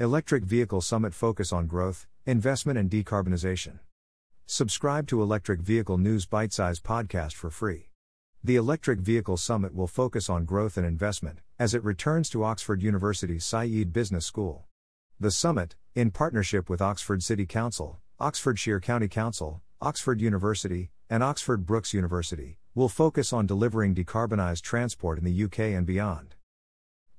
Electric Vehicle Summit focus on growth, investment, and decarbonization. Subscribe to Electric Vehicle News Bite Size podcast for free. The Electric Vehicle Summit will focus on growth and investment as it returns to Oxford University's Said Business School. The summit, in partnership with Oxford City Council, Oxfordshire County Council, Oxford University, and Oxford Brookes University, will focus on delivering decarbonised transport in the UK and beyond.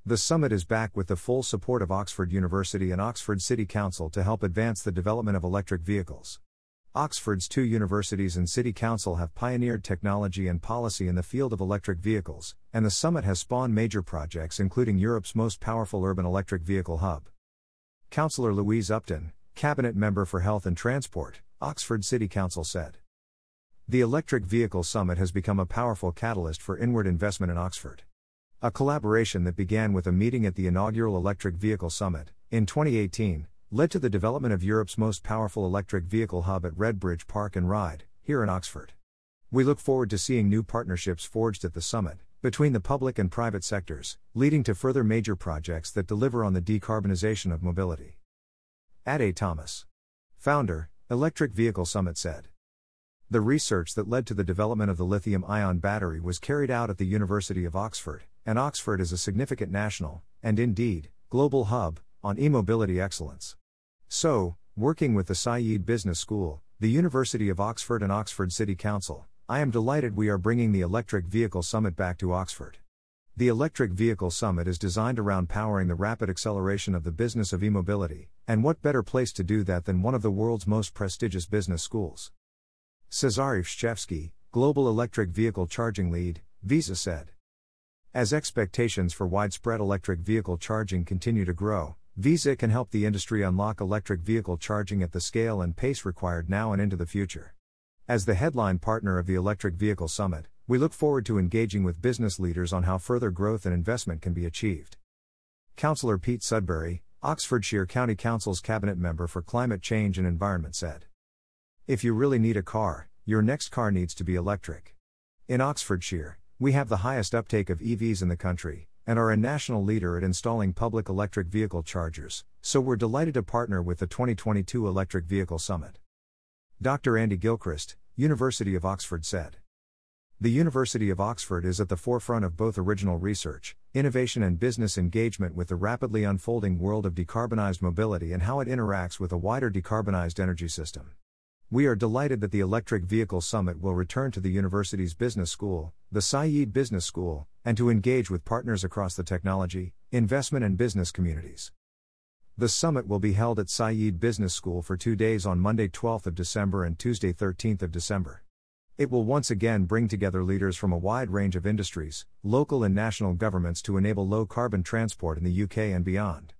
The summit is back with the full support of Oxford University and Oxford City Council to help advance the development of electric vehicles. Oxford's two universities and City Council have pioneered technology and policy in the field of electric vehicles, and the summit has spawned major projects including Europe's most powerful urban electric vehicle hub. Councillor Louise Upton, Cabinet Member for Health and Transport, Oxford City Council said. The Electric Vehicle Summit has become a powerful catalyst for inward investment in Oxford. A collaboration that began with a meeting at the inaugural Electric Vehicle Summit, in 2018, led to the development of Europe's most powerful electric vehicle hub at Redbridge Park and Ride, here in Oxford. We look forward to seeing new partnerships forged at the summit, between the public and private sectors, leading to further major projects that deliver on the decarbonisation of mobility. Ade Thomas, founder, Electric Vehicle Summit said. The research that led to the development of the lithium ion battery was carried out at the University of Oxford, and Oxford is a significant national, and indeed, global hub, on e mobility excellence. So, working with the Said Business School, the University of Oxford, and Oxford City Council, I am delighted we are bringing the Electric Vehicle Summit back to Oxford. The Electric Vehicle Summit is designed around powering the rapid acceleration of the business of e mobility, and what better place to do that than one of the world's most prestigious business schools? Cezary Wszczewski, Global Electric Vehicle Charging Lead, Visa said. As expectations for widespread electric vehicle charging continue to grow, Visa can help the industry unlock electric vehicle charging at the scale and pace required now and into the future. As the headline partner of the Electric Vehicle Summit, we look forward to engaging with business leaders on how further growth and investment can be achieved. Councillor Pete Sudbury, Oxfordshire County Council's Cabinet Member for Climate Change and Environment, said If you really need a car, your next car needs to be electric. In Oxfordshire, we have the highest uptake of EVs in the country, and are a national leader at installing public electric vehicle chargers, so we're delighted to partner with the 2022 Electric Vehicle Summit. Dr. Andy Gilchrist, University of Oxford said. The University of Oxford is at the forefront of both original research, innovation, and business engagement with the rapidly unfolding world of decarbonized mobility and how it interacts with a wider decarbonized energy system. We are delighted that the Electric Vehicle Summit will return to the university's business school, the Said Business School, and to engage with partners across the technology, investment, and business communities. The summit will be held at Said Business School for two days on Monday 12th of December and Tuesday 13th of December. It will once again bring together leaders from a wide range of industries, local and national governments to enable low carbon transport in the UK and beyond.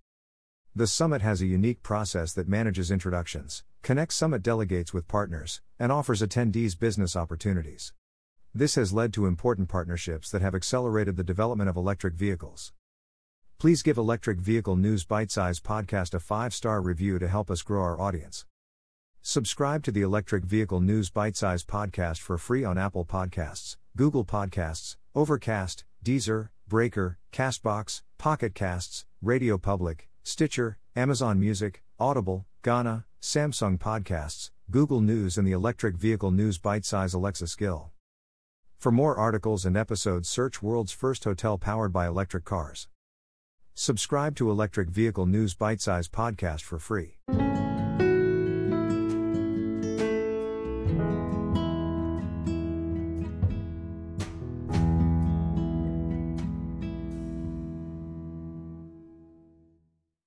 The summit has a unique process that manages introductions, connects summit delegates with partners, and offers attendees business opportunities. This has led to important partnerships that have accelerated the development of electric vehicles. Please give Electric Vehicle News Bite Size Podcast a five star review to help us grow our audience. Subscribe to the Electric Vehicle News Bite Size Podcast for free on Apple Podcasts, Google Podcasts, Overcast, Deezer, Breaker, Castbox, Pocket Casts, Radio Public, Stitcher, Amazon Music, Audible, Gaana, Samsung Podcasts, Google News, and the Electric Vehicle News Bite Size Alexa skill. For more articles and episodes, search World's First Hotel Powered by Electric Cars. Subscribe to Electric Vehicle News Bite Size Podcast for free.